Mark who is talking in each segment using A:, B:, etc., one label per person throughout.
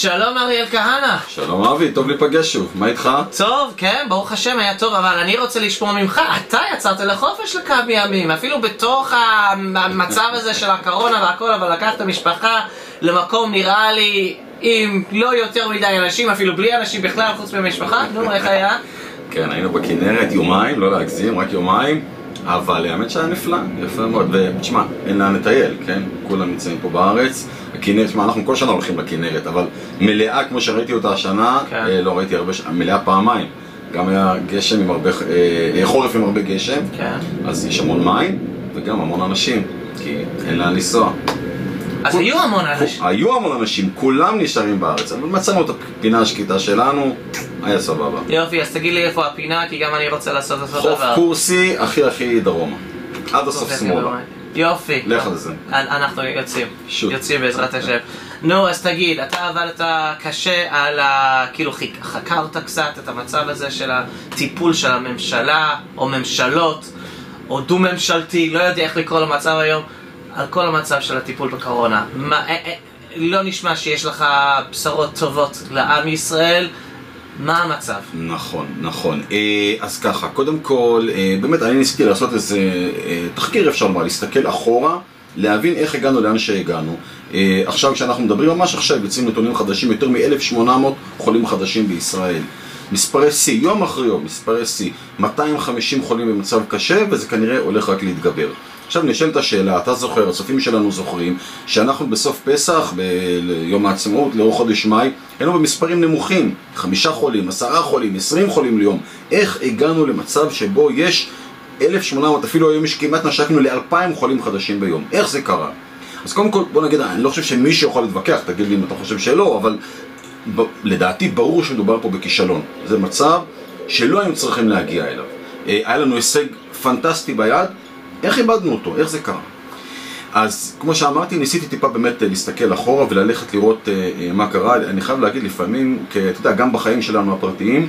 A: שלום אריאל כהנא.
B: שלום אבי, טוב להיפגש שוב, מה איתך?
A: טוב, כן, ברוך השם, היה טוב, אבל אני רוצה לשמוע ממך, אתה יצאת לחופש לכמה ימים, אפילו בתוך המצב הזה של הקורונה והכל, אבל לקחת משפחה למקום נראה לי עם לא יותר מדי אנשים, אפילו בלי אנשים בכלל חוץ מהמשפחה, נו, איך היה?
B: כן, היינו בכנרת יומיים, לא להגזים, רק יומיים, אבל האמת שהיה נפלא, יפה מאוד, ותשמע, אין לאן לטייל, כן? כולם נמצאים פה בארץ, הכנרת, תשמע, אנחנו כל שנה הולכים לכנרת, אבל מלאה כמו שראיתי אותה השנה,
A: כן.
B: אה, לא ראיתי הרבה, ש- מלאה פעמיים, גם היה גשם עם הרבה, אה, חורף עם הרבה גשם,
A: כן.
B: אז יש המון מים, וגם המון אנשים, כי אין לאן לנסוע.
A: אז
B: כל-
A: היו המון אנשים.
B: היו המון אנשים, כולם נשארים בארץ, אבל מצאנו את הפינה השקטה שלנו, היה סבבה.
A: יופי, אז תגיד לי איפה הפינה, כי גם אני רוצה לעשות אותו
B: חוף
A: דבר.
B: קורסי הכי הכי דרומה. עד הסוף שמאלה.
A: יופי.
B: לך על זה.
A: אנ- אנחנו יוצאים.
B: שוט.
A: יוצאים בעזרת השם. נו, אז תגיד, אתה עבדת קשה על ה... כאילו חקרת קצת את המצב הזה של הטיפול של הממשלה, או ממשלות, או דו-ממשלתי, לא יודע איך לקרוא למצב היום, על כל המצב של הטיפול בקורונה. מה, אה, אה, לא נשמע שיש לך בשורות טובות לעם ישראל. מה המצב?
B: נכון, נכון. אה, אז ככה, קודם כל, באמת אני ניסיתי לעשות איזה תחקיר אפשר לומר, להסתכל אחורה, להבין איך הגענו לאן שהגענו. עכשיו כשאנחנו מדברים ממש עכשיו, יוצאים נתונים חדשים, יותר מ-1800 חולים חדשים בישראל. מספרי שיא, יום אחרי יום, מספרי שיא, 250 חולים במצב קשה, וזה כנראה הולך רק להתגבר. עכשיו נשאלת השאלה, אתה זוכר, הצופים שלנו זוכרים, שאנחנו בסוף פסח, ביום העצמאות, לאור חודש מאי, היינו במספרים נמוכים, חמישה חולים, עשרה חולים, עשרים חולים ליום. איך הגענו למצב שבו יש 1,800, אפילו היום יש כמעט נשקנו ל-2,000 חולים חדשים ביום. איך זה קרה? אז קודם כל, בוא נגיד, אני לא חושב שמישהו יכול להתווכח, תגיד לי אם אתה חושב שלא, אבל ב- לדעתי ברור שמדובר פה בכישלון. זה מצב שלא היינו צריכים להגיע אליו. אה, היה לנו הישג פנטסטי ביד, איך איבדנו אותו? איך זה קרה? אז כמו שאמרתי, ניסיתי טיפה באמת אה, להסתכל אחורה וללכת לראות אה, אה, מה קרה. אני חייב להגיד לפעמים, כי אתה יודע, גם בחיים שלנו הפרטיים,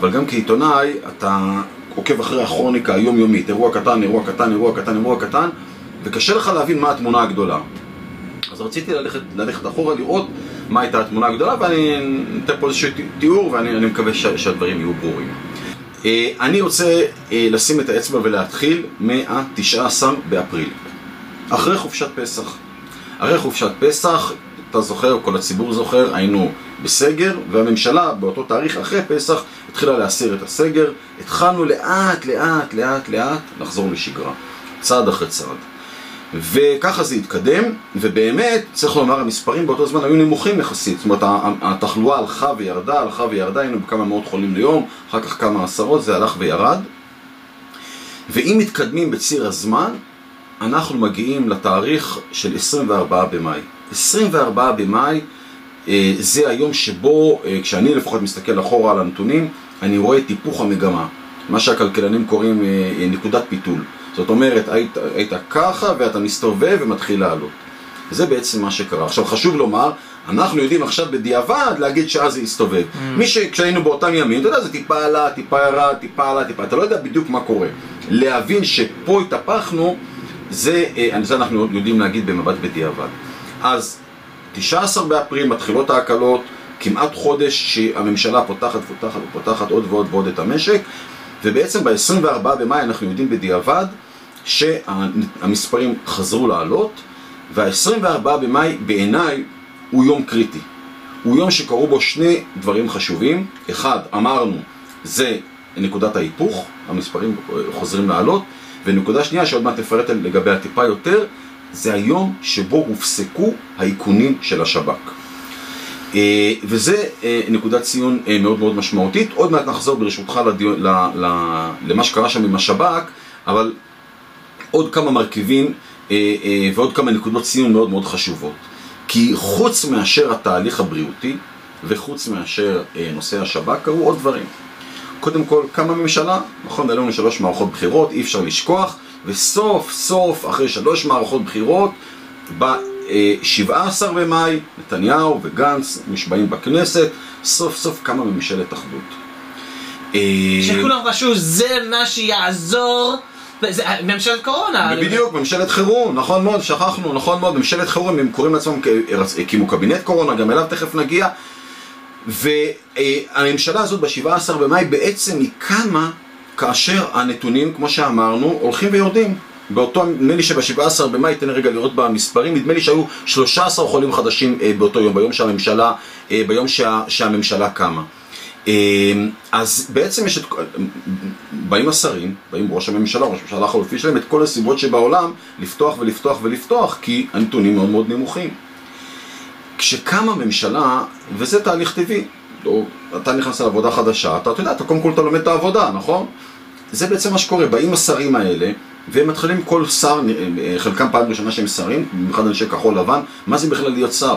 B: אבל גם כעיתונאי, אתה עוקב אחרי הכרוניקה היומיומית, אירוע קטן, אירוע קטן, אירוע קטן, אירוע קטן, וקשה לך להבין מה התמונה הגדולה. אז רציתי ללכת, ללכת אחורה, לראות מה הייתה התמונה הגדולה, ואני אתן פה איזשהו תיאור, ואני אני מקווה ש, שהדברים יהיו ברורים. אה, אני רוצה אה, לשים את האצבע ולהתחיל מה-19 באפריל, אחרי חופשת פסח. אחרי חופשת פסח, אתה זוכר, כל הציבור זוכר, היינו בסגר, והממשלה באותו תאריך אחרי פסח התחילה להסיר את הסגר, התחלנו לאט לאט לאט לאט לחזור לשגרה, צעד אחרי צעד. וככה זה התקדם, ובאמת, צריך לומר, המספרים באותו זמן היו נמוכים יחסית. זאת אומרת, התחלואה הלכה וירדה, הלכה וירדה, היינו בכמה מאות חולים ליום, אחר כך כמה עשרות, זה הלך וירד. ואם מתקדמים בציר הזמן, אנחנו מגיעים לתאריך של 24 במאי. 24 במאי אה, זה היום שבו, אה, כשאני לפחות מסתכל אחורה על הנתונים, אני רואה את היפוך המגמה. מה שהכלכלנים קוראים אה, נקודת פיתול. זאת אומרת, היית, היית ככה ואתה מסתובב ומתחיל לעלות. זה בעצם מה שקרה. עכשיו חשוב לומר, אנחנו יודעים עכשיו בדיעבד להגיד שאז זה הסתובב. Mm. מי ש... כשהיינו באותם ימים, אתה יודע, זה טיפה עלה, טיפה ירד, טיפה עלה, טיפה, אתה לא יודע בדיוק מה קורה. להבין שפה התהפכנו, זה, אה, זה אנחנו יודעים להגיד במבט בדיעבד. אז 19 באפריל מתחילות ההקלות, כמעט חודש שהממשלה פותחת, פותחת ופותחת עוד ועוד ועוד את המשק, ובעצם ב-24 במאי אנחנו יודעים בדיעבד שהמספרים חזרו לעלות, וה-24 במאי בעיניי הוא יום קריטי. הוא יום שקרו בו שני דברים חשובים. אחד, אמרנו, זה נקודת ההיפוך, המספרים חוזרים לעלות, ונקודה שנייה שעוד מעט תפרט לגביה טיפה יותר, זה היום שבו הופסקו האיכונים של השב"כ. אה, וזה אה, נקודת ציון אה, מאוד מאוד משמעותית. עוד מעט נחזור ברשותך לדיון, למה שקרה שם עם השב"כ, אבל עוד כמה מרכיבים אה, אה, ועוד כמה נקודות ציון מאוד מאוד חשובות. כי חוץ מאשר התהליך הבריאותי וחוץ מאשר אה, נושא השב"כ קרו עוד דברים. קודם כל, קמה ממשלה, נכון, היו לנו שלוש מערכות בחירות, אי אפשר לשכוח, וסוף סוף, אחרי שלוש מערכות בחירות, ב-17 במאי, נתניהו וגנץ נשבעים בכנסת, סוף סוף קמה ממשלת אחדות. אה,
A: שכולם חשבו זה מה שיעזור ממשלת קורונה.
B: בדיוק, ממשלת חירום, נכון מאוד, שכחנו, נכון מאוד, ממשלת חירום, הם קוראים לעצמם, הקימו קבינט קורונה, גם אליו תכף נגיע. והממשלה הזאת ב-17 במאי בעצם היא קמה כאשר הנתונים, כמו שאמרנו, הולכים ויורדים. באותו, נדמה לי שב-17 במאי, תן רגע לראות במספרים, נדמה לי שהיו 13 חולים חדשים אה, באותו יום, ביום שהממשלה, אה, ביום שה, שהממשלה קמה. אה, אז בעצם יש את, באים השרים, באים ראש הממשלה, ראש הממשלה החלופי שלהם, את כל הסיבות שבעולם לפתוח ולפתוח ולפתוח, כי הנתונים מאוד מאוד נמוכים. כשקמה ממשלה, וזה תהליך טבעי, או אתה נכנס לעבודה חדשה, אתה, אתה יודע, אתה קודם כל אתה לומד את העבודה, נכון? זה בעצם מה שקורה, באים השרים האלה, והם מתחילים כל שר, חלקם פעם ראשונה שהם שרים, במיוחד אנשי כחול לבן, מה זה בכלל להיות שר?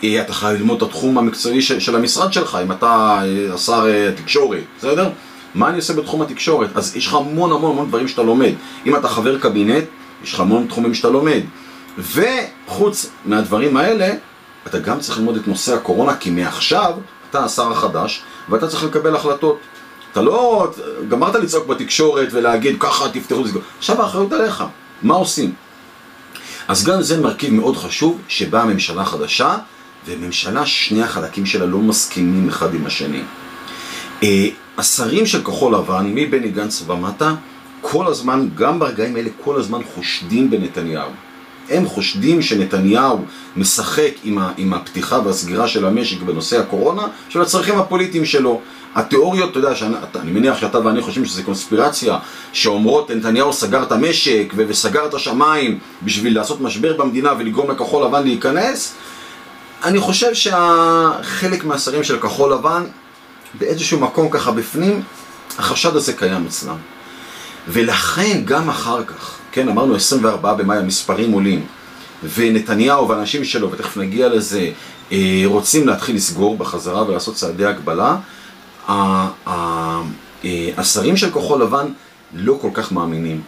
B: אתה חייב ללמוד את התחום המקצועי של, של המשרד שלך, אם אתה אה, השר אה, תקשורת, בסדר? מה אני עושה בתחום התקשורת? אז יש לך המון המון המון דברים שאתה לומד. אם אתה חבר קבינט, יש לך המון תחומים שאתה לומד. וחוץ מהדברים האלה, אתה גם צריך ללמוד את נושא הקורונה, כי מעכשיו אתה השר החדש, ואתה צריך לקבל החלטות. אתה לא גמרת לצעוק בתקשורת ולהגיד ככה תפתחו לסגור. עכשיו האחריות עליך, מה עושים? אז גם זה מרכיב מאוד חשוב שבאה ממשלה חדשה, וממשלה שני החלקים שלה לא מסכימים אחד עם השני. אה, השרים של כחול לבן, מבני גנץ ומטה, כל הזמן, גם ברגעים האלה, כל הזמן חושדים בנתניהו. הם חושדים שנתניהו משחק עם, ה, עם הפתיחה והסגירה של המשק בנושא הקורונה של הצרכים הפוליטיים שלו. התיאוריות, אתה יודע, שאני, אני מניח שאתה ואני חושבים שזה קונספירציה שאומרות נתניהו סגר את המשק וסגר את השמיים בשביל לעשות משבר במדינה ולגרום לכחול לבן להיכנס אני חושב שחלק מהשרים של כחול לבן באיזשהו מקום ככה בפנים החשד הזה קיים אצלם ולכן גם אחר כך כן, אמרנו 24 במאי המספרים עולים, ונתניהו והאנשים שלו, ותכף נגיע לזה, אה, רוצים להתחיל לסגור בחזרה ולעשות צעדי הגבלה, אה, השרים של כחול לבן לא כל כך מאמינים,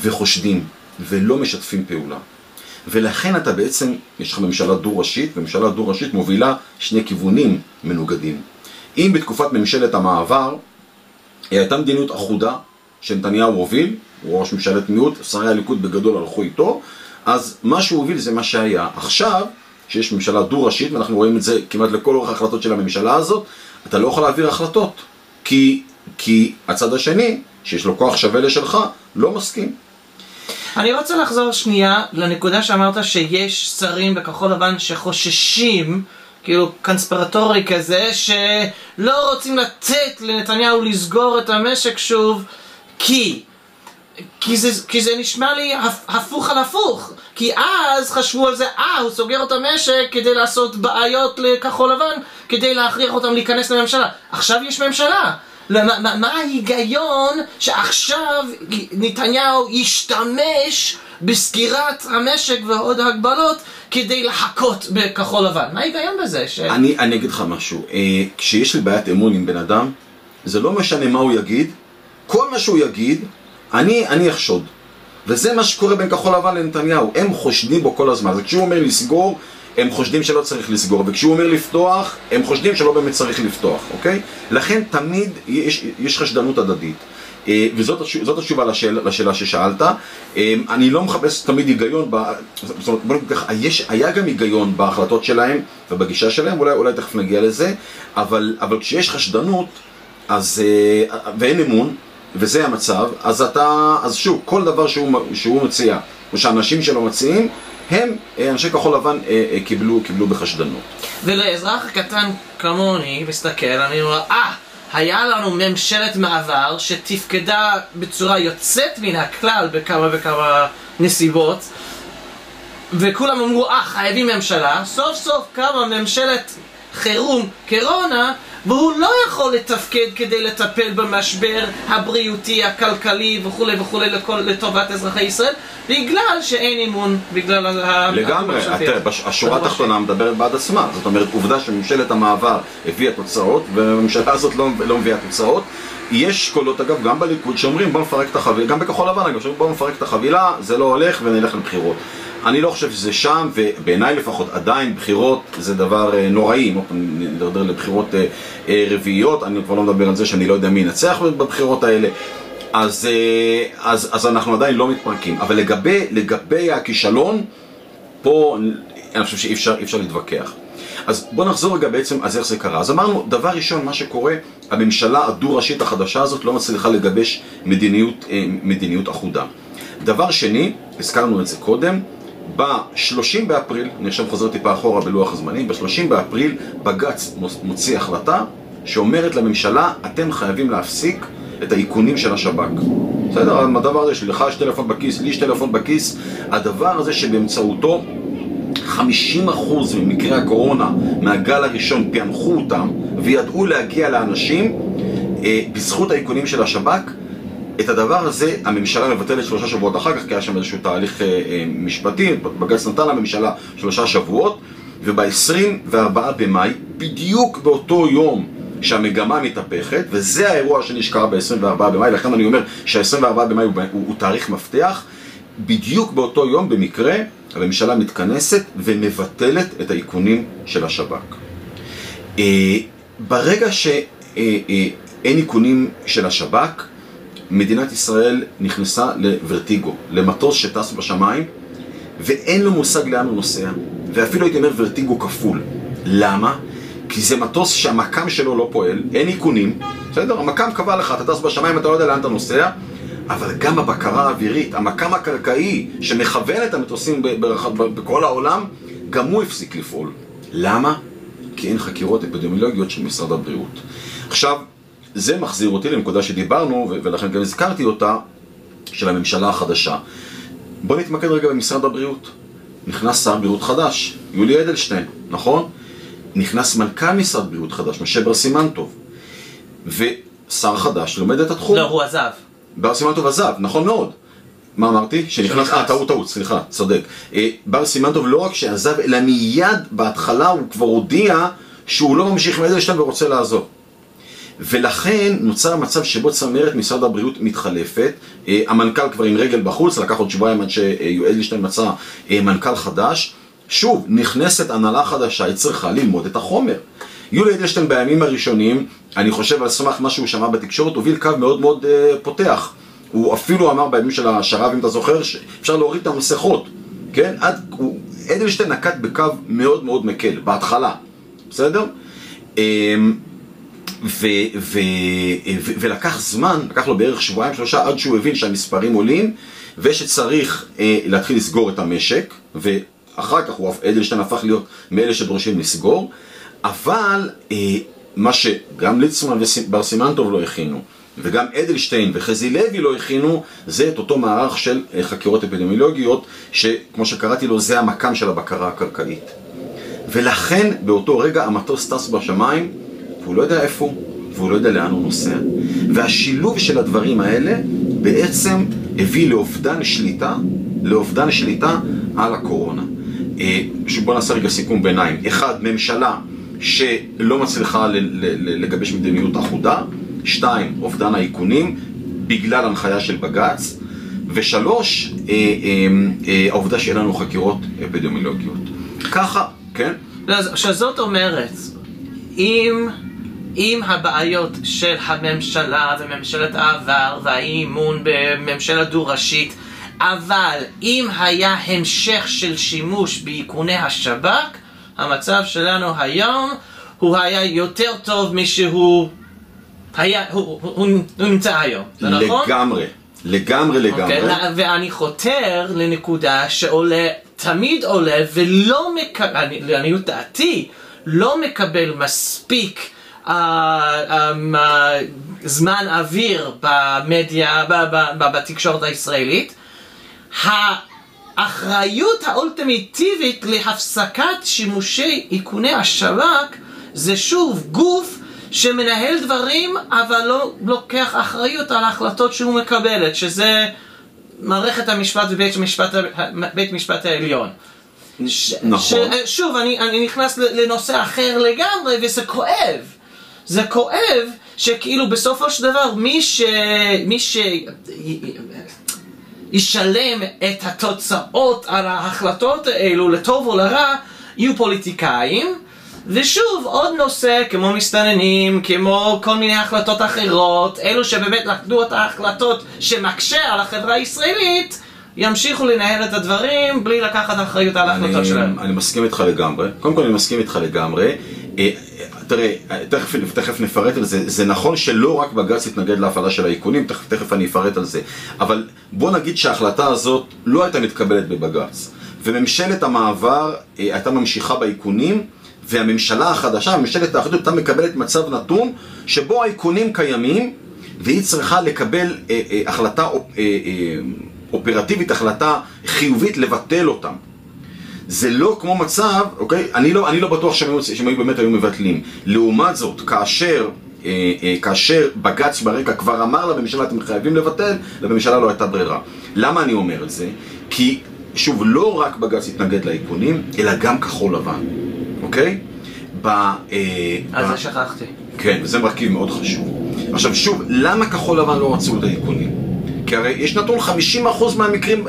B: וחושדים, ולא משתפים פעולה. ולכן אתה בעצם, יש לך ממשלה דו-ראשית, וממשלה דו-ראשית מובילה שני כיוונים מנוגדים. אם בתקופת ממשלת המעבר הייתה מדיניות אחודה שנתניהו הוביל, הוא ראש ממשלת מיעוט, שרי הליכוד בגדול הלכו איתו, אז מה שהוא הוביל זה מה שהיה. עכשיו, שיש ממשלה דו-ראשית, ואנחנו רואים את זה כמעט לכל אורך ההחלטות של הממשלה הזאת, אתה לא יכול להעביר החלטות, כי, כי הצד השני, שיש לו כוח שווה לשלך, לא מסכים.
A: אני רוצה לחזור שנייה לנקודה שאמרת שיש שרים בכחול לבן שחוששים כאילו קונספירטורי כזה, שלא רוצים לתת לנתניהו לסגור את המשק שוב, כי כי זה, כי זה נשמע לי הפוך על הפוך. כי אז חשבו על זה, אה, הוא סוגר את המשק כדי לעשות בעיות לכחול לבן כדי להכריח אותם להיכנס לממשלה. עכשיו יש ממשלה למה, מה, מה ההיגיון שעכשיו נתניהו ישתמש בסגירת המשק ועוד הגבלות כדי לחכות בכחול לבן? מה ההיגיון בזה? ש...
B: אני, אני אגיד לך משהו, אה, כשיש לי בעיית אמון עם בן אדם זה לא משנה מה הוא יגיד כל מה שהוא יגיד אני, אני אחשוד. וזה מה שקורה בין כחול לבן לנתניהו, הם חושדים בו כל הזמן. וכשהוא אומר לסגור, הם חושדים שלא צריך לסגור, וכשהוא אומר לפתוח, הם חושדים שלא באמת צריך לפתוח, אוקיי? לכן תמיד יש, יש חשדנות הדדית. אה, וזאת התשובה לשאל, לשאלה ששאלת. אה, אני לא מחפש תמיד היגיון, ב, זאת אומרת, בוא נגיד ככה, היה גם היגיון בהחלטות שלהם ובגישה שלהם, אולי, אולי תכף נגיע לזה, אבל, אבל כשיש חשדנות, אז, אה, ואין אמון, וזה המצב, אז אתה, אז שוב, כל דבר שהוא, שהוא מציע, או שאנשים שלו מציעים, הם, אה, אנשי כחול לבן, אה, אה, קיבלו, קיבלו בחשדנות.
A: ולאזרח קטן כמוני, מסתכל, אני אומר, אה, היה לנו ממשלת מעבר שתפקדה בצורה יוצאת מן הכלל בכמה וכמה נסיבות וכולם אמרו, אה, חייבים ממשלה, סוף סוף קמה ממשלת חירום קורונה והוא לא יכול לתפקד כדי לטפל במשבר הבריאותי, הכלכלי וכולי וכולי לכל, לטובת אזרחי ישראל בגלל שאין אמון, בגלל
B: ה... לגמרי, תראה, השורה התחתונה מדברת בעד עצמה. זאת אומרת, עובדה שממשלת המעבר הביאה תוצאות והממשלה הזאת לא, לא מביאה תוצאות. יש קולות אגב גם בליכוד שאומרים בוא נפרק את החבילה, גם בכחול לבן אגב, שאומרים בוא נפרק את החבילה, זה לא הולך ונלך לבחירות אני לא חושב שזה שם, ובעיניי לפחות עדיין בחירות זה דבר אה, נוראי, אם נדרדר לבחירות אה, אה, רביעיות, אני כבר לא מדבר על זה שאני לא יודע מי ינצח בבחירות האלה, אז, אז, אז אנחנו עדיין לא מתפרקים. אבל לגבי, לגבי הכישלון, פה אני חושב שאי אפשר, אפשר להתווכח. אז בואו נחזור רגע בעצם אז איך זה קרה. אז אמרנו, דבר ראשון, מה שקורה, הממשלה הדו-ראשית החדשה הזאת לא מצליחה לגבש מדיניות, מדיניות אחודה. דבר שני, הזכרנו את זה קודם, ב-30 באפריל, אני עכשיו חוזר טיפה אחורה בלוח הזמנים, ב-30 באפריל בג"ץ מוציא החלטה שאומרת לממשלה, אתם חייבים להפסיק את האיכונים של השב"כ. בסדר? הדבר הזה שלך יש טלפון בכיס, לי יש טלפון בכיס, הדבר הזה שבאמצעותו 50% ממקרי הקורונה מהגל הראשון פענחו אותם וידעו להגיע לאנשים אה, בזכות האיכונים של השב"כ את הדבר הזה הממשלה מבטלת שלושה שבועות אחר כך כי היה שם איזשהו תהליך אה, אה, משפטי, בג"ץ נתן לממשלה שלושה שבועות וב-24 במאי, בדיוק באותו יום שהמגמה מתהפכת, וזה האירוע שנשקע ב-24 במאי, לכן אני אומר שה-24 במאי הוא, הוא, הוא תאריך מפתח, בדיוק באותו יום במקרה הממשלה מתכנסת ומבטלת את האיכונים של השב"כ. אה, ברגע שאין אה, אה, איכונים של השב"כ, מדינת ישראל נכנסה לוורטיגו, למטוס שטס בשמיים, ואין לו מושג לאן הוא נוסע, ואפילו הייתי אומר ורטיגו כפול. למה? כי זה מטוס שהמקם שלו לא פועל, אין איכונים, בסדר? המקם קבע לך, אתה טס בשמיים, אתה לא יודע לאן אתה נוסע, אבל גם הבקרה האווירית, המקם הקרקעי שמכוון את המטוסים בכל העולם, גם הוא הפסיק לפעול. למה? כי אין חקירות אפידמיולוגיות של משרד הבריאות. עכשיו, זה מחזיר אותי לנקודה שדיברנו, ולכן גם הזכרתי אותה, של הממשלה החדשה. בואו נתמקד רגע במשרד הבריאות. נכנס שר בריאות חדש, יולי אדלשטיין, נכון? נכנס מנכ"ל משרד בריאות חדש, משה בר סימנטוב. ושר חדש לומד את התחום.
A: לא, הוא עזב.
B: בר סימנטוב עזב, נכון מאוד. מה אמרתי? שנכנס, אה, טעות, טעות, סליחה, צודק. אה, בר סימנטוב לא רק שעזב, אלא מיד בהתחלה הוא כבר הודיע שהוא לא ממשיך עם אדלשטיין ורוצה לעזוב. ולכן נוצר המצב שבו צמרת משרד הבריאות מתחלפת, אה, המנכ"ל כבר עם רגל בחוץ, לקח עוד שבועיים עד שאדלשטיין מצא אה, מנכ"ל חדש. שוב, נכנסת הנהלה חדשה, היא צריכה ללמוד את החומר. יולי אדלשטיין בימים הראשונים, אני חושב על סמך מה שהוא שמע בתקשורת, הוביל קו מאוד מאוד uh, פותח. הוא אפילו אמר בימים של השרב, אם אתה זוכר, שאפשר להוריד את המסכות, כן? עד, הוא, אדלשטיין נקט בקו מאוד מאוד מקל, בהתחלה, בסדר? Um, ו, ו, ו, ולקח זמן, לקח לו בערך שבועיים שלושה עד שהוא הבין שהמספרים עולים ושצריך אה, להתחיל לסגור את המשק ואחר כך הוא, אדלשטיין הפך להיות מאלה שדורשים לסגור. אבל אה, מה שגם ליצמן ובר סימנטוב לא הכינו וגם אדלשטיין וחזי לוי לא הכינו זה את אותו מערך של אה, חקירות אפידמיולוגיות שכמו שקראתי לו זה המקם של הבקרה הקרקעית ולכן באותו רגע המטוס טס בשמיים והוא לא יודע איפה הוא, והוא לא יודע לאן הוא נוסע. והשילוב של הדברים האלה בעצם הביא לאובדן שליטה, לאובדן שליטה על הקורונה. אה, בואו נעשה רגע סיכום ביניים. אחד, ממשלה שלא מצליחה לגבש מדיניות אחודה. שתיים, אובדן האיכונים בגלל הנחיה של בג"ץ. ושלוש, אה, אה, העובדה שאין לנו חקירות אפידמיולוגיות. ככה, כן?
A: לא, שזאת אומרת, אם... עם הבעיות של הממשלה וממשלת העבר והאי-אמון בממשלה דו-ראשית, אבל אם היה המשך של שימוש באיכוני השב"כ, המצב שלנו היום הוא היה יותר טוב משהוא היה, הוא, הוא, הוא, הוא נמצא היום, זה נכון?
B: לגמרי, לגמרי לגמרי. Okay,
A: אוקיי, ואני חותר לנקודה שעולה, תמיד עולה, ולא מקבל, לעניות דעתי, לא מקבל מספיק זמן אוויר במדיה, בתקשורת הישראלית, האחריות האולטימיטיבית להפסקת שימושי איכוני השב"כ זה שוב גוף שמנהל דברים אבל לא לוקח אחריות על ההחלטות שהוא מקבלת, שזה מערכת המשפט ובית המשפט, המשפט העליון.
B: ש, נכון.
A: ש, שוב, אני, אני נכנס לנושא אחר לגמרי וזה כואב. זה כואב שכאילו בסופו של דבר מי ש... מי ש... ישלם את התוצאות על ההחלטות האלו לטוב או לרע יהיו פוליטיקאים ושוב, עוד נושא כמו מסתננים, כמו כל מיני החלטות אחרות, אלו שבאמת לקחו את ההחלטות שמקשה על החברה הישראלית, ימשיכו לנהל את הדברים בלי לקחת אחריות על ההחלטות שלהם.
B: אני מסכים איתך לגמרי. קודם כל אני מסכים איתך לגמרי. אה, תראה, תכף, תכף נפרט על זה. זה נכון שלא רק בג"ץ התנגד להפעלה של האיכונים, תכף, תכף אני אפרט על זה. אבל בוא נגיד שההחלטה הזאת לא הייתה מתקבלת בבג"ץ. וממשלת המעבר אה, הייתה ממשיכה באיכונים, והממשלה החדשה, ממשלת האחדות, הייתה מקבלת מצב נתון שבו האיכונים קיימים, והיא צריכה לקבל אה, אה, החלטה אה, אה, אופרטיבית, החלטה חיובית לבטל אותם. זה לא כמו מצב, אוקיי? אני לא, אני לא בטוח שהם שהם היו באמת היו מבטלים. לעומת זאת, כאשר, אה, אה, כאשר בג"ץ ברקע כבר אמר לממשלה אתם חייבים לבטל, לממשלה לא הייתה ברירה. למה אני אומר את זה? כי, שוב, לא רק בג"ץ התנגד לאיכונים, אלא גם כחול לבן, אוקיי? ב... אה,
A: אז
B: ב-
A: זה שכחתי.
B: כן, וזה מרכיב מאוד חשוב. עכשיו שוב, למה כחול לבן לא רצו את האיכונים? כי הרי יש נתון 50% מהמקרים,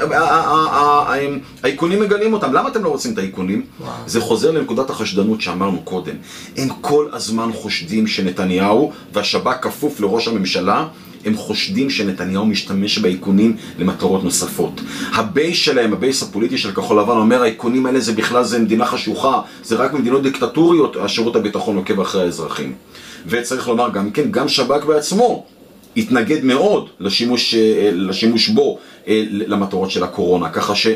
B: האיכונים מגלים אותם. למה אתם לא רוצים את האיכונים? זה חוזר לנקודת החשדנות שאמרנו קודם. הם כל הזמן חושדים שנתניהו והשב"כ כפוף לראש הממשלה, הם חושדים שנתניהו משתמש באיכונים למטרות נוספות. ה base שלהם, ה base הפוליטי של כחול לבן, אומר האיכונים האלה זה בכלל זה מדינה חשוכה, זה רק במדינות דיקטטוריות השירות הביטחון עוקב אחרי האזרחים. וצריך לומר גם כן, גם שב"כ בעצמו התנגד מאוד לשימוש, אה, לשימוש בו אה, למטרות של הקורונה, ככה ש...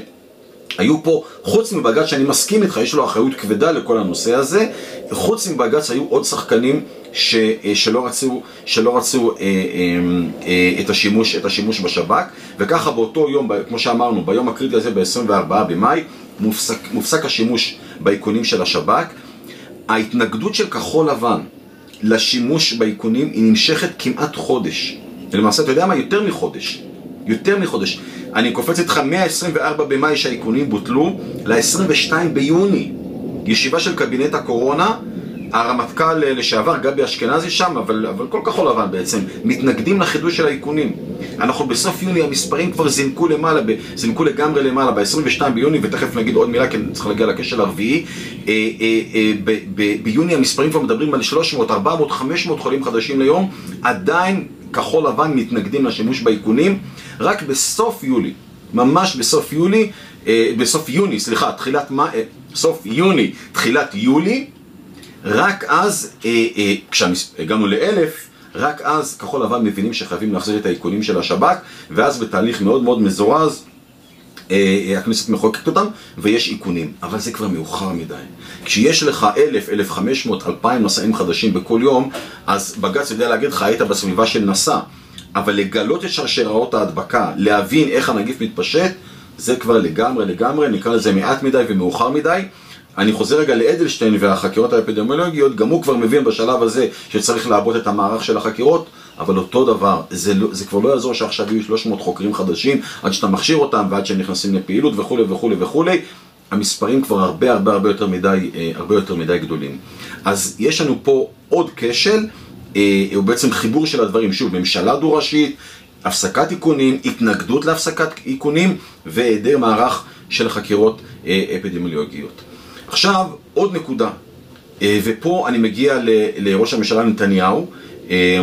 B: היו פה, חוץ מבג"ץ שאני מסכים איתך, יש לו אחריות כבדה לכל הנושא הזה, חוץ מבג"ץ היו עוד שחקנים ש, אה, שלא רצו, שלא רצו אה, אה, אה, את, השימוש, את השימוש בשב"כ, וככה באותו יום, כמו שאמרנו, ביום הקריטי הזה, ב-24 במאי, מופסק, מופסק השימוש באיכונים של השב"כ. ההתנגדות של כחול לבן לשימוש באיכונים היא נמשכת כמעט חודש. ולמעשה, אתה יודע מה? יותר מחודש. יותר מחודש. אני קופץ איתך מה-24 במאי שהאיכונים בוטלו ל-22 ביוני. ישיבה של קבינט הקורונה, הרמטכ"ל לשעבר גבי אשכנזי שם, אבל, אבל כל כחול לבן בעצם, מתנגדים לחידוש של האיכונים. אנחנו בסוף יוני, המספרים כבר זינקו למעלה, זינקו לגמרי למעלה, ב-22 ביוני, ותכף נגיד עוד מילה, כי צריך להגיע לקשר הרביעי. אה, אה, אה, ביוני המספרים כבר מדברים על 300, 400, 500 חולים חדשים ליום, עדיין כחול לבן מתנגדים לשימוש באיכונים, רק בסוף יולי, ממש בסוף יולי, אה, בסוף יוני, סליחה, תחילת, מה- אה, סוף יוני, תחילת יולי, רק אז, אה, אה, כשהגענו לאלף, רק אז כחול לבן מבינים שחייבים להחזיר את האיכונים של השב"כ, ואז בתהליך מאוד מאוד מזורז, אה, אה, הכנסת מחוקקת אותם, ויש איכונים. אבל זה כבר מאוחר מדי. כשיש לך אלף, אלף חמש מאות, אלפיים נשאים חדשים בכל יום, אז בג"ץ יודע להגיד לך, היית בסביבה של נשא. אבל לגלות את שרשראות ההדבקה, להבין איך הנגיף מתפשט, זה כבר לגמרי לגמרי, נקרא לזה מעט מדי ומאוחר מדי. אני חוזר רגע לאדלשטיין והחקירות האפידמיולוגיות, גם הוא כבר מבין בשלב הזה שצריך לעבות את המערך של החקירות, אבל אותו דבר, זה, לא, זה כבר לא יעזור שעכשיו יהיו 300 חוקרים חדשים עד שאתה מכשיר אותם ועד שהם נכנסים לפעילות וכולי וכולי וכולי. המספרים כבר הרבה הרבה הרבה יותר מדי, אה, הרבה יותר מדי גדולים. אז יש לנו פה עוד כשל, אה, הוא בעצם חיבור של הדברים, שוב, ממשלה דו-ראשית, הפסקת איכונים, התנגדות להפסקת איכונים והיעדר מערך של חקירות אה, אפידמיולוגיות. עכשיו, עוד נקודה, אה, ופה אני מגיע לראש הממשלה נתניהו, אה,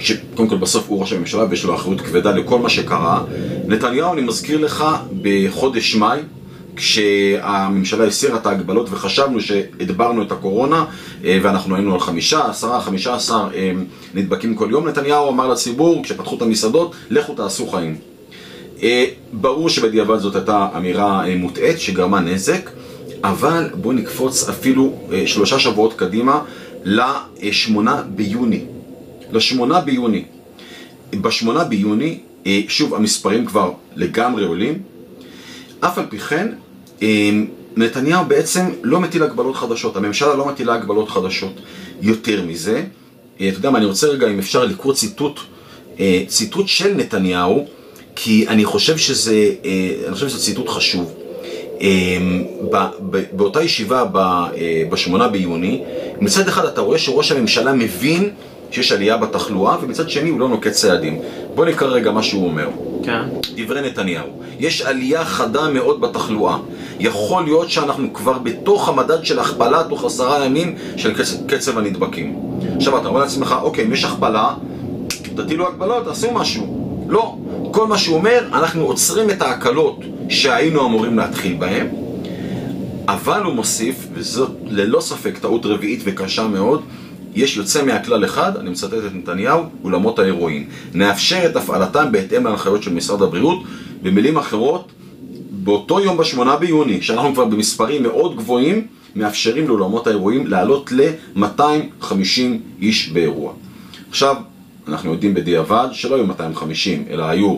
B: שקודם כל בסוף הוא ראש הממשלה ויש לו אחריות כבדה לכל מה שקרה. נתניהו, אני מזכיר לך, בחודש מאי, כשהממשלה הסירה את ההגבלות וחשבנו שהדברנו את הקורונה אה, ואנחנו היינו על חמישה, עשרה, חמישה עשר נדבקים כל יום, נתניהו אמר לציבור, כשפתחו את המסעדות, לכו תעשו חיים. ברור שבדיעבד זאת הייתה אמירה מוטעית שגרמה נזק, אבל בואו נקפוץ אפילו אה, שלושה שבועות קדימה לשמונה ביוני. לשמונה ביוני. בשמונה ביוני, אה, שוב, המספרים כבר לגמרי עולים. אף על פי כן, אה, נתניהו בעצם לא מטיל הגבלות חדשות, הממשלה לא מטילה הגבלות חדשות. יותר מזה, אתה יודע מה, אני רוצה רגע, אם אפשר לקרוא ציטוט, ציטוט של נתניהו, כי אני חושב שזה, אני חושב שזה ציטוט חשוב. ב- באותה ישיבה אה, בשמונה ביוני, מצד אחד אתה רואה שראש הממשלה מבין שיש עלייה בתחלואה, ומצד שני הוא לא נוקט צעדים. בוא נקרא רגע מה שהוא אומר.
A: כן.
B: דברי נתניהו, יש עלייה חדה מאוד בתחלואה. יכול להיות שאנחנו כבר בתוך המדד של הכפלה תוך עשרה ימים של קצב, קצב הנדבקים. עכשיו אתה אומר לעצמך, אוקיי, אם יש הכפלה, תטילו הגבלות, תעשו משהו. לא. כל מה שהוא אומר, אנחנו עוצרים את ההקלות שהיינו אמורים להתחיל בהן, אבל הוא מוסיף, וזאת ללא ספק טעות רביעית וקשה מאוד, יש יוצא מהכלל אחד, אני מצטט את נתניהו, אולמות האירועים. נאפשר את הפעלתם בהתאם להנחיות של משרד הבריאות. במילים אחרות, באותו יום בשמונה ביוני, שאנחנו כבר במספרים מאוד גבוהים, מאפשרים לאולמות האירועים לעלות ל-250 איש באירוע. עכשיו, אנחנו יודעים בדיעבד שלא היו 250, אלא היו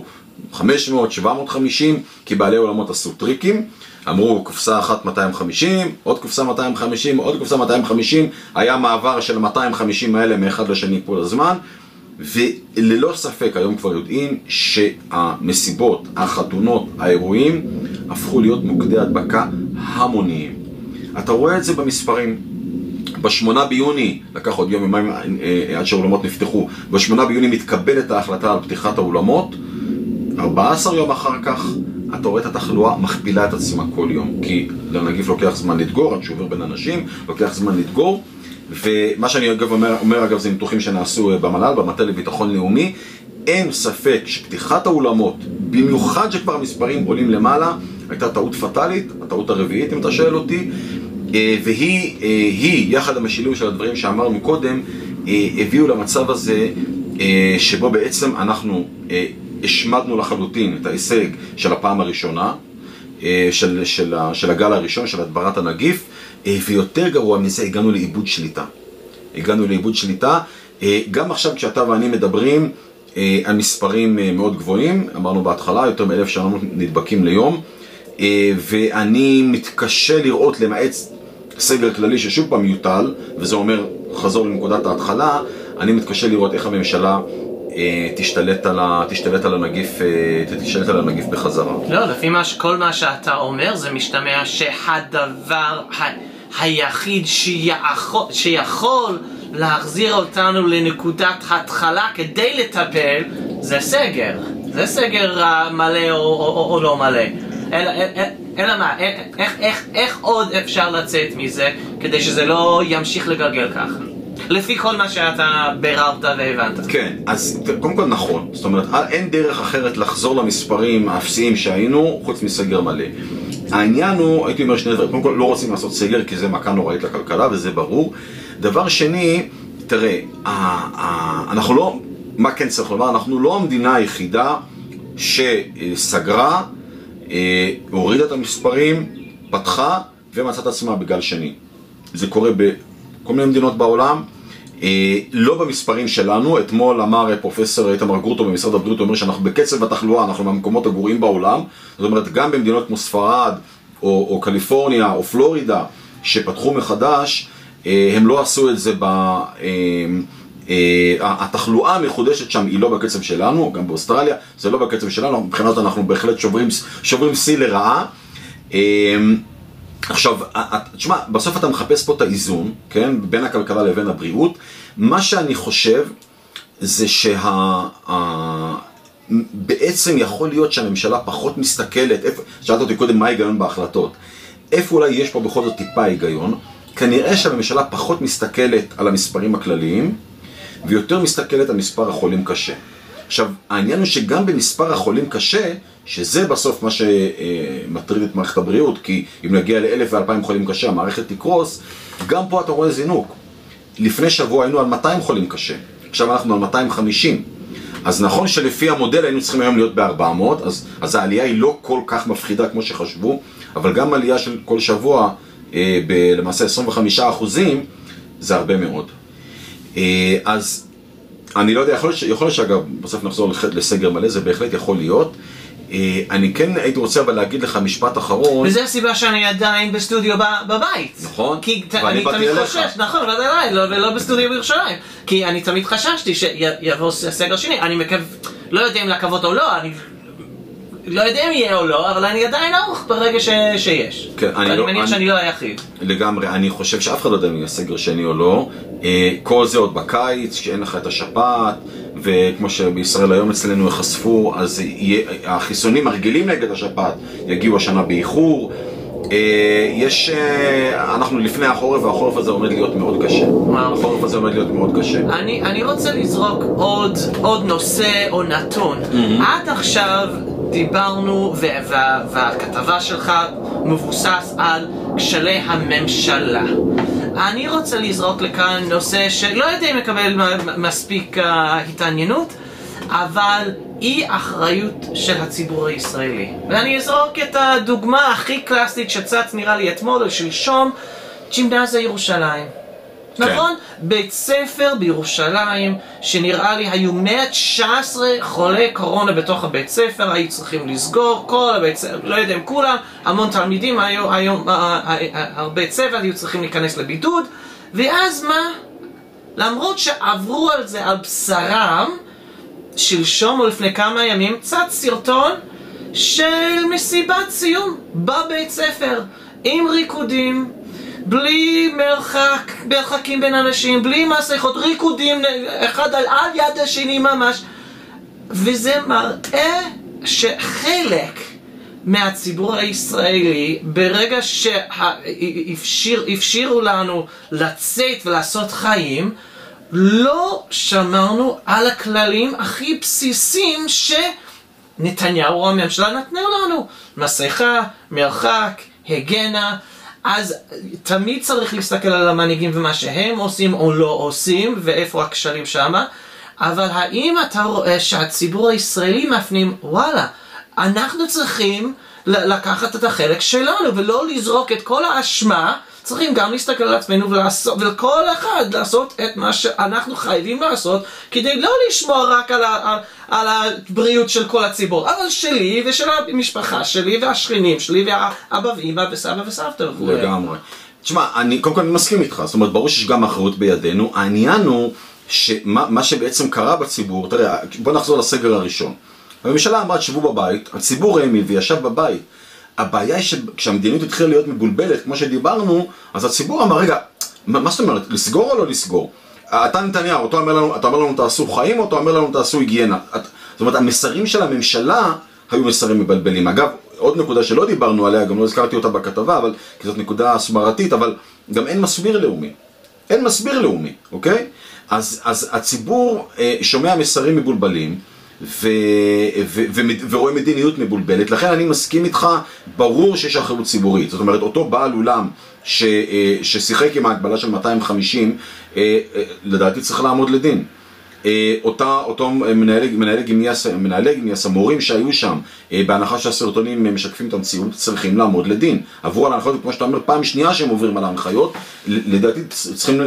B: 500, 750, כי בעלי אולמות עשו טריקים. אמרו קופסה אחת 250, עוד קופסה 250, עוד קופסה 250, היה מעבר של 250 האלה מאחד לשני כל הזמן, וללא ספק היום כבר יודעים שהמסיבות, החתונות, האירועים הפכו להיות מוקדי הדבקה המוניים. אתה רואה את זה במספרים. בשמונה ביוני, לקח עוד יום יומיים אה, עד שהאולמות נפתחו, בשמונה ביוני מתקבלת ההחלטה על פתיחת האולמות, 14 יום אחר כך אתה רואה את התחלואה מכפילה את עצמה כל יום, כי לנגיף לוקח זמן לדגור, עד שהוא עובר בין אנשים, לוקח זמן לדגור, ומה שאני אגב אומר, אומר אגב זה ניתוחים שנעשו אה, במל"ל, במטה לביטחון לאומי, אין ספק שפתיחת האולמות, במיוחד שכבר המספרים עולים למעלה, הייתה טעות פטאלית, הטעות הרביעית אם אתה שואל אותי, אה, והיא, אה, היא, יחד עם השילוב של הדברים שאמרנו קודם, הביאו למצב הזה שבו בעצם אנחנו השמדנו לחלוטין את ההישג של הפעם הראשונה, אה, של, של, של הגל הראשון, של הדברת הנגיף, אה, ויותר גרוע מזה, הגענו לאיבוד שליטה. הגענו לאיבוד שליטה. אה, גם עכשיו כשאתה ואני מדברים על מספרים מאוד גבוהים, אמרנו בהתחלה, יותר מ-1,700 נדבקים ליום, ואני מתקשה לראות, למעט סגר כללי ששוב פעם יוטל, וזה אומר חזור לנקודת ההתחלה, אני מתקשה לראות איך הממשלה תשתלט על, ה, תשתלט על הנגיף, אה, תשתלט על הנגיף בחזרה.
A: לא, לפי מה, כל מה שאתה אומר זה משתמע שהדבר ה, היחיד שיכול, שיכול להחזיר אותנו לנקודת התחלה כדי לטפל זה סגר. זה סגר מלא או, או, או, או לא מלא. אלא, אלא מה, איך, איך, איך עוד אפשר לצאת מזה כדי שזה לא ימשיך לגלגל ככה? לפי כל מה שאתה ביררת והבנת.
B: כן, אז קודם כל נכון. זאת אומרת, אין דרך אחרת לחזור למספרים האפסיים שהיינו, חוץ מסגר מלא. העניין הוא, הייתי אומר שני דברים, קודם כל לא רוצים לעשות סגר כי זה מכה נוראית לכלכלה וזה ברור. דבר שני, תראה, אנחנו לא, מה כן צריך לומר? אנחנו לא המדינה היחידה שסגרה, אה, הורידה את המספרים, פתחה ומצאת עצמה בגל שני. זה קורה בכל מיני מדינות בעולם, אה, לא במספרים שלנו, אתמול אמר פרופסור איתמר גרוטו במשרד הבריאות, הוא אומר שאנחנו בקצב התחלואה, אנחנו מהמקומות הגרועים בעולם, זאת אומרת גם במדינות כמו ספרד, או, או קליפורניה, או פלורידה, שפתחו מחדש, אה, הם לא עשו את זה ב... אה, התחלואה המחודשת שם היא לא בקצב שלנו, גם באוסטרליה, זה לא בקצב שלנו, מבחינת אנחנו בהחלט שוברים שיא לרעה. עכשיו, תשמע, בסוף אתה מחפש פה את האיזון, כן, בין הכלכלה לבין הבריאות. מה שאני חושב זה שה... בעצם יכול להיות שהממשלה פחות מסתכלת, שאלת אותי קודם מה ההיגיון בהחלטות, איפה אולי יש פה בכל זאת טיפה היגיון, כנראה שהממשלה פחות מסתכלת על המספרים הכלליים, ויותר מסתכלת על מספר החולים קשה. עכשיו, העניין הוא שגם במספר החולים קשה, שזה בסוף מה שמטריד את מערכת הבריאות, כי אם נגיע לאלף ואלפיים חולים קשה, המערכת תקרוס, גם פה אתה רואה זינוק. לפני שבוע היינו על 200 חולים קשה, עכשיו אנחנו על 250. אז נכון שלפי המודל היינו צריכים היום להיות ב-400, אז, אז העלייה היא לא כל כך מפחידה כמו שחשבו, אבל גם עלייה של כל שבוע, אה, בלמעשה 25 אחוזים, זה הרבה מאוד. אה, אז אני לא יודע, יכול להיות שאגב, בסוף נחזור לסגר מלא, זה בהחלט יכול להיות. אה, אני כן הייתי רוצה אבל להגיד לך משפט אחרון.
A: וזה הסיבה שאני עדיין בסטודיו בבית.
B: נכון,
A: כי אני תמיד חושש, נכון, ודאי, לא, ולא בסטודיו בירושלים. כי אני תמיד חששתי שיבוא סגר שני, אני מקווה, לא יודע אם לקוות או לא, אני לא יודע אם יהיה או לא, אבל אני עדיין ערוך ברגע ש... שיש.
B: כן, אני
A: ואני
B: לא...
A: מניח
B: אני...
A: שאני לא היחיד.
B: לגמרי, אני חושב שאף אחד לא יודע אם יהיה סגר שני או לא. אה, כל זה עוד בקיץ, כשאין לך את השפעת, וכמו שבישראל היום אצלנו ייחשפו, אז יהיה, החיסונים הרגילים נגד השפעת יגיעו השנה באיחור. אה, יש, אה, אנחנו לפני החורף, והחורף הזה עומד להיות מאוד קשה.
A: וואו.
B: החורף הזה עומד להיות מאוד קשה.
A: אני, אני רוצה לזרוק עוד, עוד נושא או נתון. עד עכשיו דיברנו, והכתבה שלך מבוסס על כשלי הממשלה. אני רוצה לזרוק לכאן נושא שלא יודע אם מקבל מספיק uh, התעניינות, אבל אי אחריות של הציבור הישראלי. ואני אזרוק את הדוגמה הכי קלאסית שצץ נראה לי אתמול או שלשום, ג'ימנזיה ירושלים.
B: כן.
A: נכון? בית ספר בירושלים, שנראה לי היו 119 חולי קורונה בתוך הבית ספר, היו צריכים לסגור, כל הבית ספר, לא יודע אם כולם, המון תלמידים, היו, היו, אה, אה, אה, הרבה צוות היו צריכים להיכנס לבידוד, ואז מה? למרות שעברו על זה על בשרם, שלשום או לפני כמה ימים, צץ סרטון של מסיבת סיום בבית ספר, עם ריקודים, בלי מרחק, מרחקים בין אנשים, בלי מסכות, ריקודים אחד על, על יד השני ממש. וזה מראה שחלק מהציבור הישראלי, ברגע שהפשירו לנו לצאת ולעשות חיים, לא שמרנו על הכללים הכי בסיסיים שנתניהו או הממשלה נתנו לנו. מסכה, מרחק, הגנה. אז תמיד צריך להסתכל על המנהיגים ומה שהם עושים או לא עושים, ואיפה הכשלים שמה. אבל האם אתה רואה שהציבור הישראלי מפנים, וואלה, אנחנו צריכים לקחת את החלק שלנו ולא לזרוק את כל האשמה, צריכים גם להסתכל על עצמנו ולעשות, ולכל אחד לעשות את מה שאנחנו חייבים לעשות כדי לא לשמור רק על, ה- על, על הבריאות של כל הציבור, אבל שלי ושל המשפחה שלי והשכנים שלי והאבא ואמא וסבא וסבתא.
B: לגמרי. תשמע, אני קודם כל אני מסכים איתך, זאת אומרת, ברור שיש גם אחריות בידינו. העניין הוא שמה מה שבעצם קרה בציבור, תראה, בוא נחזור לסגר הראשון. הממשלה אמרה, תשבו בבית, הציבור האמין וישב בבית. הבעיה היא שכשהמדיניות התחילה להיות מבולבלת, כמו שדיברנו, אז הציבור אמר, רגע, מה, זאת אומרת, לסגור או לא לסגור? אתה נתניהו, אתה אומר לנו, אתה אומר לנו תעשו חיים או אתה אומר לנו תעשו היגיינה? את, זאת אומרת, המסרים של הממשלה היו מסרים מבלבלים. אגב, עוד נקודה שלא דיברנו עליה, גם לא הזכרתי אותה בכתבה, אבל, כי זאת נקודה הסברתית, אבל גם אין מסביר לאומי. אין מסביר לאומי, אוקיי? אז, אז הציבור אה, שומע מסרים מבולבלים ורואה מדיניות מבולבלת, לכן אני מסכים איתך, ברור שיש אחריות ציבורית. זאת אומרת, אותו בעל אולם ש, אה, ששיחק עם ההגבלה של 250, אה, אה, לדעתי צריך לעמוד לדין. אותה, אותו מנהלי, מנהלי גימניאס, מנהלי גימניאס, המורים שהיו שם, בהנחה שהסרטונים משקפים את המציאות, צריכים לעמוד לדין. עברו על ההנחיות, כמו שאתה אומר, פעם שנייה שהם עוברים על ההנחיות, לדעתי צריכים,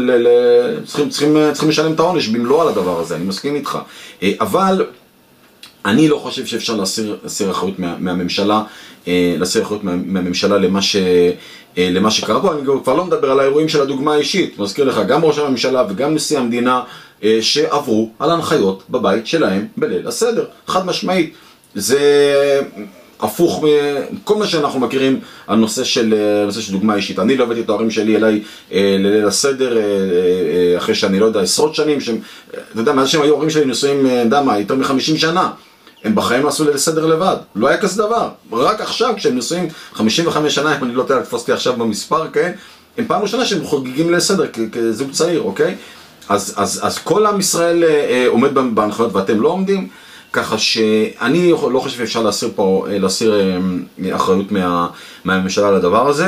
B: צריכים, צריכים, צריכים לשלם את העונש במלואו על הדבר הזה, אני מסכים איתך. אבל אני לא חושב שאפשר להסיר, להסיר אחריות מה, מהממשלה, אה, להסיר אחריות מה, מהממשלה למה, ש, אה, למה שקרה פה, אני כבר לא מדבר על האירועים של הדוגמה האישית, מזכיר לך, גם ראש הממשלה וגם נשיא המדינה אה, שעברו על הנחיות בבית שלהם בליל הסדר, חד משמעית. זה הפוך מכל מה שאנחנו מכירים על נושא של, אה, נושא של דוגמה אישית. אני לא הבאתי את ההורים שלי אליי לליל הסדר אחרי שאני לא יודע, עשרות שנים, שהם, אתה יודע, מאז שהם היו ההורים שלי נשואים, אתה יודע מה, יותר מחמישים שנה. הם בחיים לא עשו ליל סדר לבד, לא היה כזה דבר. רק עכשיו, כשהם נשואים 55 שנה, אם אני לא יודע לתפוס אותי עכשיו במספר, כן? הם פעם ראשונה שהם חוגגים ליל סדר כזוג צעיר, אוקיי? אז, אז, אז כל עם ישראל אה, אה, עומד בהנחיות ואתם לא עומדים, ככה שאני לא חושב שאפשר להסיר פה, אה, להסיר אה, אחריות מה, מהממשלה לדבר הזה.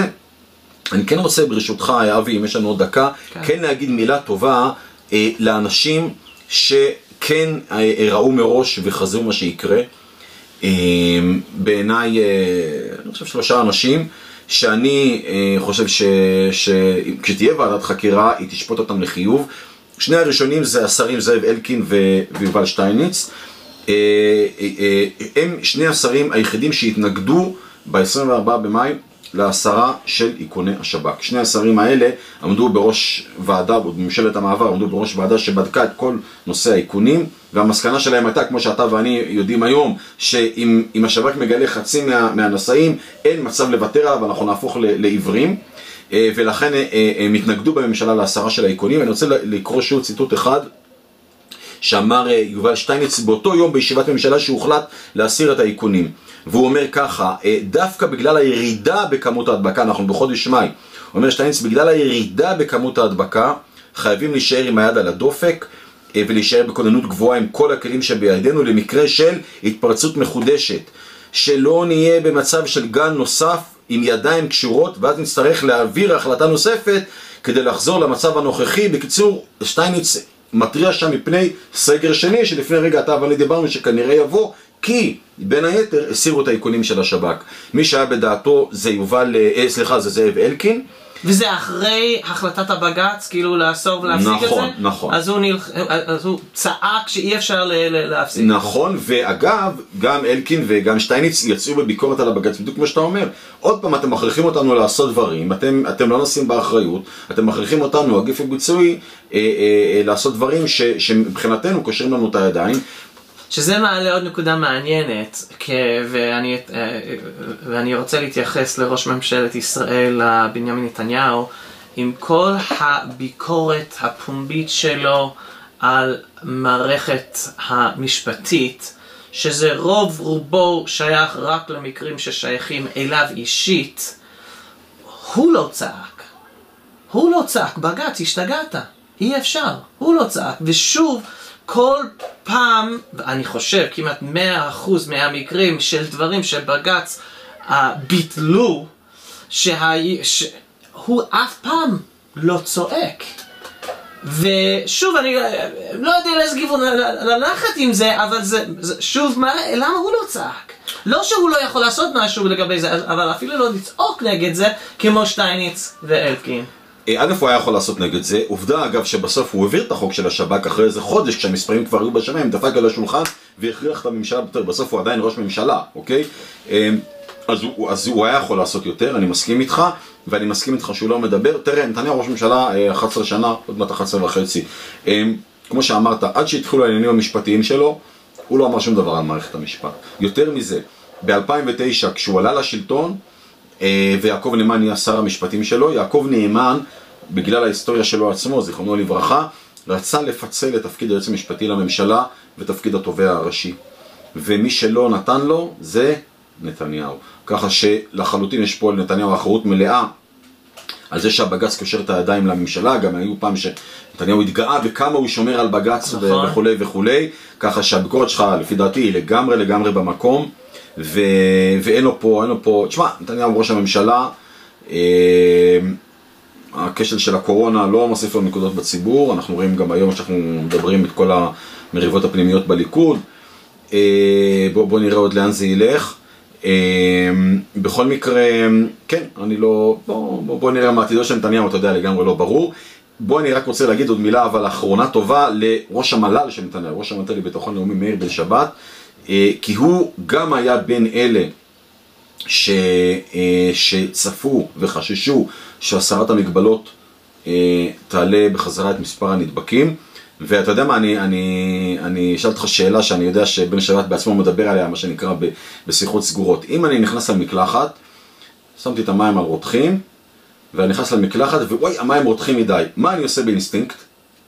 B: אני כן רוצה ברשותך, אבי, אם יש לנו עוד דקה,
A: כן.
B: כן, להגיד מילה טובה אה, לאנשים שכן אה, ראו מראש וחזו מה שיקרה. אה, בעיניי, אה, אני חושב שלושה אנשים, שאני חושב שכשתהיה ועדת חקירה, היא תשפוט אותם לחיוב. שני הראשונים זה השרים זאב אלקין ויובל שטייניץ. הם שני השרים היחידים שהתנגדו ב-24 במאי להסרה של איכוני השב"כ. שני השרים האלה עמדו בראש ועדה, בממשלת המעבר עמדו בראש ועדה שבדקה את כל נושא האיכונים, והמסקנה שלהם הייתה, כמו שאתה ואני יודעים היום, שאם אם השב"כ מגלה חצי מה, מהנשאים, אין מצב לוותר עליו, ואנחנו נהפוך ל- לעיוורים. אה, ולכן אה, אה, הם התנגדו בממשלה להסרה של האיכונים. אני רוצה לקרוא שוב ציטוט אחד שאמר אה, יובל שטייניץ באותו יום בישיבת ממשלה שהוחלט להסיר את האיכונים. והוא אומר ככה, אה, דווקא בגלל הירידה בכמות ההדבקה, אנחנו בחודש מאי, אומר שטייניץ, בגלל הירידה בכמות ההדבקה, חייבים להישאר עם היד על הדופק אה, ולהישאר בכוננות גבוהה עם כל הכלים שבידינו למקרה של התפרצות מחודשת. שלא נהיה במצב של גל נוסף עם ידיים קשורות ואז נצטרך להעביר החלטה נוספת כדי לחזור למצב הנוכחי. בקיצור, שטייניץ מתריע שם מפני סגר שני שלפני רגע אתה ואני דיברנו שכנראה יבוא כי בין היתר הסירו את האיכונים של השב"כ. מי שהיה בדעתו זה יובל, אה, סליחה, זה זאב אלקין.
A: וזה אחרי החלטת הבג"ץ, כאילו לאסור ולהפסיק
B: נכון,
A: את זה?
B: נכון.
A: אז הוא, נלח... אז הוא צעק שאי אפשר ל... ל... להפסיק.
B: נכון, ואגב, גם אלקין וגם שטייניץ יצאו בביקורת על הבג"ץ, בדיוק כמו שאתה אומר. עוד פעם, אתם מכריחים אותנו לעשות דברים, אתם, אתם לא נושאים באחריות, אתם מכריחים אותנו, הגוף הביצועי, אה, אה, אה, לעשות דברים ש, שמבחינתנו קושרים לנו את הידיים.
A: שזה מעלה עוד נקודה מעניינת, כי, ואני, אה, ואני רוצה להתייחס לראש ממשלת ישראל, בנימין נתניהו, עם כל הביקורת הפומבית שלו על מערכת המשפטית, שזה רוב רובו שייך רק למקרים ששייכים אליו אישית, הוא לא צעק. הוא לא צעק, בג"ץ, השתגעת. אי אפשר. הוא לא צעק. ושוב, כל פעם, אני חושב כמעט 100% מהמקרים של דברים שבג"ץ uh, ביטלו, שה... הוא אף פעם לא צועק. ושוב, אני לא יודע לאיזה כיוון ללכת עם זה, אבל זה, זה, שוב, מה, למה הוא לא צעק? לא שהוא לא יכול לעשות משהו לגבי זה, אבל אפילו לא לצעוק נגד זה, כמו שטייניץ ואלקין.
B: א', הוא היה יכול לעשות נגד זה, עובדה אגב שבסוף הוא העביר את החוק של השב"כ אחרי איזה חודש כשהמספרים כבר היו בשמיים, דפק על השולחן והכריח את הממשלה, בסוף הוא עדיין ראש ממשלה, אוקיי? אז הוא, אז הוא היה יכול לעשות יותר, אני מסכים איתך, ואני מסכים איתך שהוא לא מדבר. תראה, נתניהו ראש ממשלה 11 שנה, עוד מעט 11 וחצי. כמו שאמרת, עד שהתחילו העניינים המשפטיים שלו, הוא לא אמר שום דבר על מערכת המשפט. יותר מזה, ב-2009 כשהוא עלה לשלטון, ויעקב נאמן נהיה שר המשפטים שלו, יעקב נאמן, בגלל ההיסטוריה שלו עצמו, זיכרונו לברכה, רצה לפצל את תפקיד היועץ המשפטי לממשלה ותפקיד התובע הראשי. ומי שלא נתן לו זה נתניהו. ככה שלחלוטין יש פה לנתניהו אחריות מלאה על זה שהבג"ץ קושר את הידיים לממשלה, גם היו פעם שנתניהו התגאה בכמה הוא שומר על בג"ץ
A: נכון.
B: וכולי וכולי, ככה שהביקורת שלך לפי דעתי היא לגמרי לגמרי במקום. ו... ואין לו פה, אין לו פה, תשמע, נתניהו ראש הממשלה, אה, הכשל של הקורונה לא מוסיף לו נקודות בציבור, אנחנו רואים גם היום שאנחנו מדברים את כל המריבות הפנימיות בליכוד, אה, בואו בוא נראה עוד לאן זה ילך. אה, בכל מקרה, כן, אני לא, בוא, בוא נראה מה עתידו של נתניהו, אתה יודע, לגמרי לא ברור. בוא אני רק רוצה להגיד עוד מילה, אבל אחרונה טובה לראש המל"ל של נתניהו, ראש המטה לביטחון לאומי מאיר בן שבת. כי הוא גם היה בין אלה ש, שצפו וחששו שהסרת המגבלות תעלה בחזרה את מספר הנדבקים. ואתה יודע מה, אני, אני, אני אשאל אותך שאלה שאני יודע שבן שבת בעצמו מדבר עליה, מה שנקרא בשיחות סגורות. אם אני נכנס למקלחת, שמתי את המים על רותחים, ואני נכנס למקלחת, ווואי, המים רותחים מדי, מה אני עושה באינסטינקט?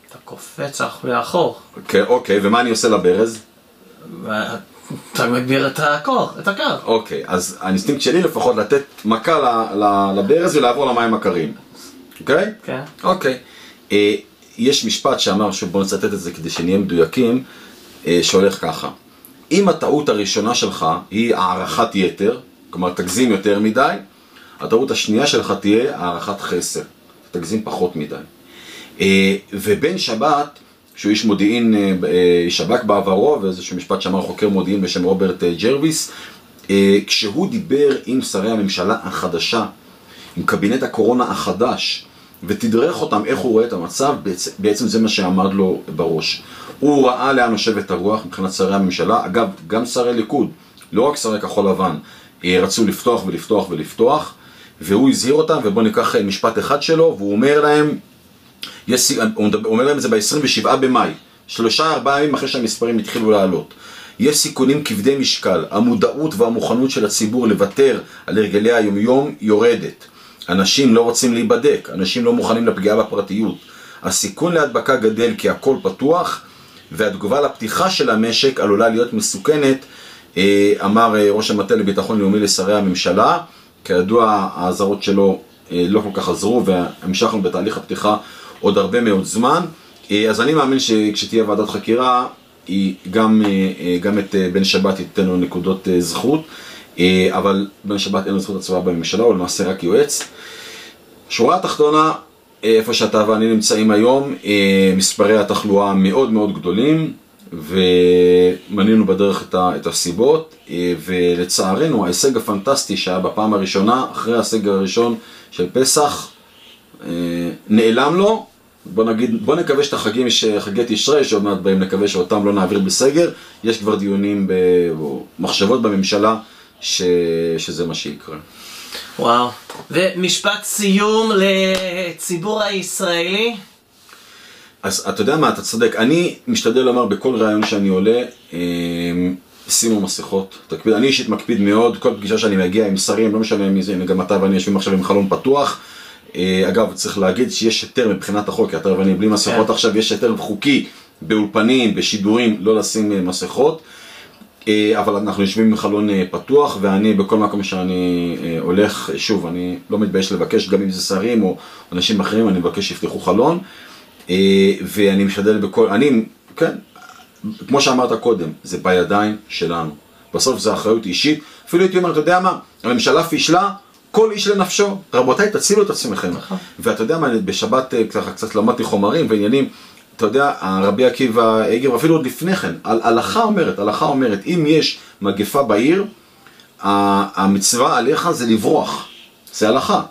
A: אתה קופץ לאחור.
B: אוקיי, אוקיי, ומה אני עושה לברז?
A: אתה מגביר את הקור, את הקר.
B: אוקיי, אז האינסטינקט שלי לפחות לתת מכה לברז ולעבור למים הקרים. אוקיי?
A: כן.
B: אוקיי. אה, יש משפט שאמר, שוב בוא נצטט את זה כדי שנהיה מדויקים, אה, שהולך ככה. אם הטעות הראשונה שלך היא הערכת יתר, כלומר תגזים יותר מדי, הטעות השנייה שלך תהיה הערכת חסר, תגזים פחות מדי. אה, ובן שבת, שהוא איש מודיעין, איש שב"כ בעברו, ואיזשהו משפט שאמר חוקר מודיעין בשם רוברט ג'רוויס, כשהוא דיבר עם שרי הממשלה החדשה, עם קבינט הקורונה החדש, ותדרך אותם איך הוא רואה את המצב, בעצם זה מה שעמד לו בראש. הוא ראה לאן נושבת הרוח מבחינת שרי הממשלה, אגב, גם שרי ליכוד, לא רק שרי כחול לבן, רצו לפתוח ולפתוח ולפתוח, והוא הזהיר אותם, ובואו ניקח משפט אחד שלו, והוא אומר להם, יש, הוא אומר להם את זה ב-27 במאי, שלושה ארבעה ימים אחרי שהמספרים התחילו לעלות. יש סיכונים כבדי משקל, המודעות והמוכנות של הציבור לוותר על הרגלי היומיום יורדת. אנשים לא רוצים להיבדק, אנשים לא מוכנים לפגיעה בפרטיות. הסיכון להדבקה גדל כי הכל פתוח, והתגובה לפתיחה של המשק עלולה להיות מסוכנת, אה, אמר אה, ראש המטה לביטחון לאומי לשרי הממשלה. כידוע, האזהרות שלו אה, לא כל כך עזרו והמשכנו בתהליך הפתיחה עוד הרבה מאוד זמן. אה, אז אני מאמין שכשתהיה ועדת חקירה, היא גם, אה, אה, גם את בן שבת ייתן לו נקודות זכות, אבל בן שבת אין לו זכות הצבעה בממשלה, הוא למעשה רק יועץ. שורה התחתונה, איפה שאתה ואני נמצאים היום, מספרי התחלואה מאוד מאוד גדולים, ומנינו בדרך את את הסיבות, ולצערנו ההישג הפנטסטי שהיה בפעם הראשונה, אחרי הסגר הראשון של פסח, נעלם לו. בוא נגיד, בוא נקווה שאת החגים, ש- חגי תשרי, שעוד מעט באים, נקווה שאותם לא נעביר בסגר. יש כבר דיונים, ב, או מחשבות בממשלה, ש, שזה מה שיקרה.
A: וואו. ומשפט סיום לציבור הישראלי.
B: אז אתה יודע מה, אתה צודק. אני משתדל לומר בכל ראיון שאני עולה, אה, שימו מסכות. תקפיד, אני אישית מקפיד מאוד, כל פגישה שאני מגיע עם שרים, לא משנה מי זה, גם אתה ואני יושבים עכשיו עם חלון פתוח. אה, אגב, צריך להגיד שיש היתר מבחינת החוק, כי אתה ואני בלי מסכות
A: כן.
B: עכשיו, יש היתר חוקי באולפנים, בשידורים, לא לשים אה, מסכות. אה, אבל אנחנו יושבים עם חלון פתוח, ואני בכל מקום שאני הולך, שוב, אני לא מתבייש לבקש, גם אם זה שרים או אנשים אחרים, אני מבקש שיפתחו חלון. ואני משתדל בכל, אני, כן, כמו שאמרת קודם, זה בידיים שלנו. בסוף זה אחריות אישית. אפילו הייתי אומר, אתה יודע מה, הממשלה פישלה, כל איש לנפשו. רבותיי, תצילו את עצמכם.
A: נכון.
B: ואתה יודע מה, בשבת אה, ככה קצת למדתי חומרים ועניינים. אתה יודע, הרבי עקיבא הגיב אפילו עוד לפני כן, על הלכה אומרת, הלכה אומרת, אם יש מגפה בעיר, המצווה עליך זה לברוח. זה הלכה,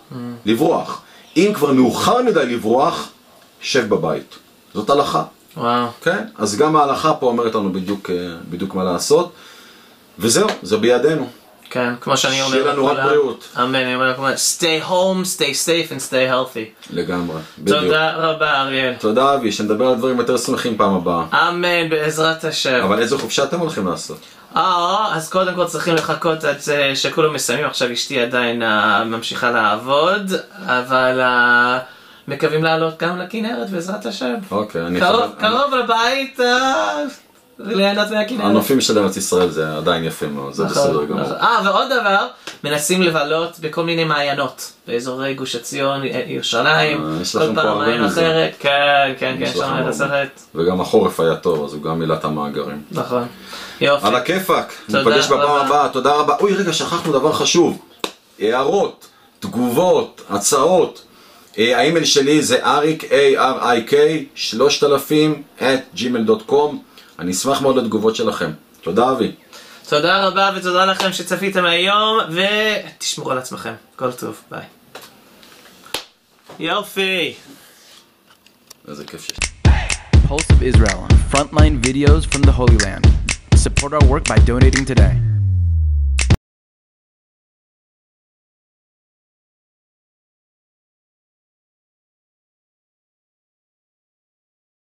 B: לברוח. אם כבר מאוחר מדי לברוח, שב בבית. זאת הלכה.
A: וואו.
B: כן? אז גם ההלכה פה אומרת לנו בדיוק, אה, בדיוק מה לעשות. וזהו, זה בידינו.
A: כן, כמו שאני אומר
B: שיהיה לנו רק. בריאות.
A: אמן, אני אומר לכולם, stay home, stay safe and stay healthy.
B: לגמרי. בדיוק.
A: תודה רבה, אריאל.
B: תודה אבי, שנדבר על דברים יותר שמחים פעם הבאה.
A: אמן, בעזרת השם.
B: אבל איזה חופשה אתם הולכים לעשות?
A: אה, אז קודם כל צריכים לחכות עד אה, שכולם מסיימים, עכשיו אשתי עדיין אה, ממשיכה לעבוד, אבל אה, מקווים לעלות גם לכנרת בעזרת השם.
B: אוקיי, אני
A: קרוב, לבית, ליהנות מהכנרת.
B: הנופים של ארץ ישראל זה עדיין יפה מאוד, זה
A: נכון,
B: בסדר גמור.
A: נכון. אה, ועוד דבר, מנסים לבלות בכל מיני מעיינות, באזורי גוש עציון, אה, ירושלים,
B: אה,
A: כל פעם מעיין. אחרת, כן, כן, כן, שם את. הסרט,
B: וגם החורף היה טוב, אז הוא גם מילא את המאגרים.
A: נכון. יופי.
B: על הכיפאק, ניפגש בפעם. הבאה, תודה רבה. אוי רגע, שכחנו דבר חשוב. הערות, תגובות, הצעות. אה, האימייל שלי זה אריק, A-R-I-K, 3000, at gmail.com. אני אשמח מאוד לתגובות שלכם. תודה אבי.
A: תודה רבה ותודה לכם שצפיתם היום, ותשמרו על עצמכם. כל טוב, ביי. יופי.
B: איזה כיף שיש.
C: Pulse of Israel, frontline videos from the Holy Land. Support our work by donating today.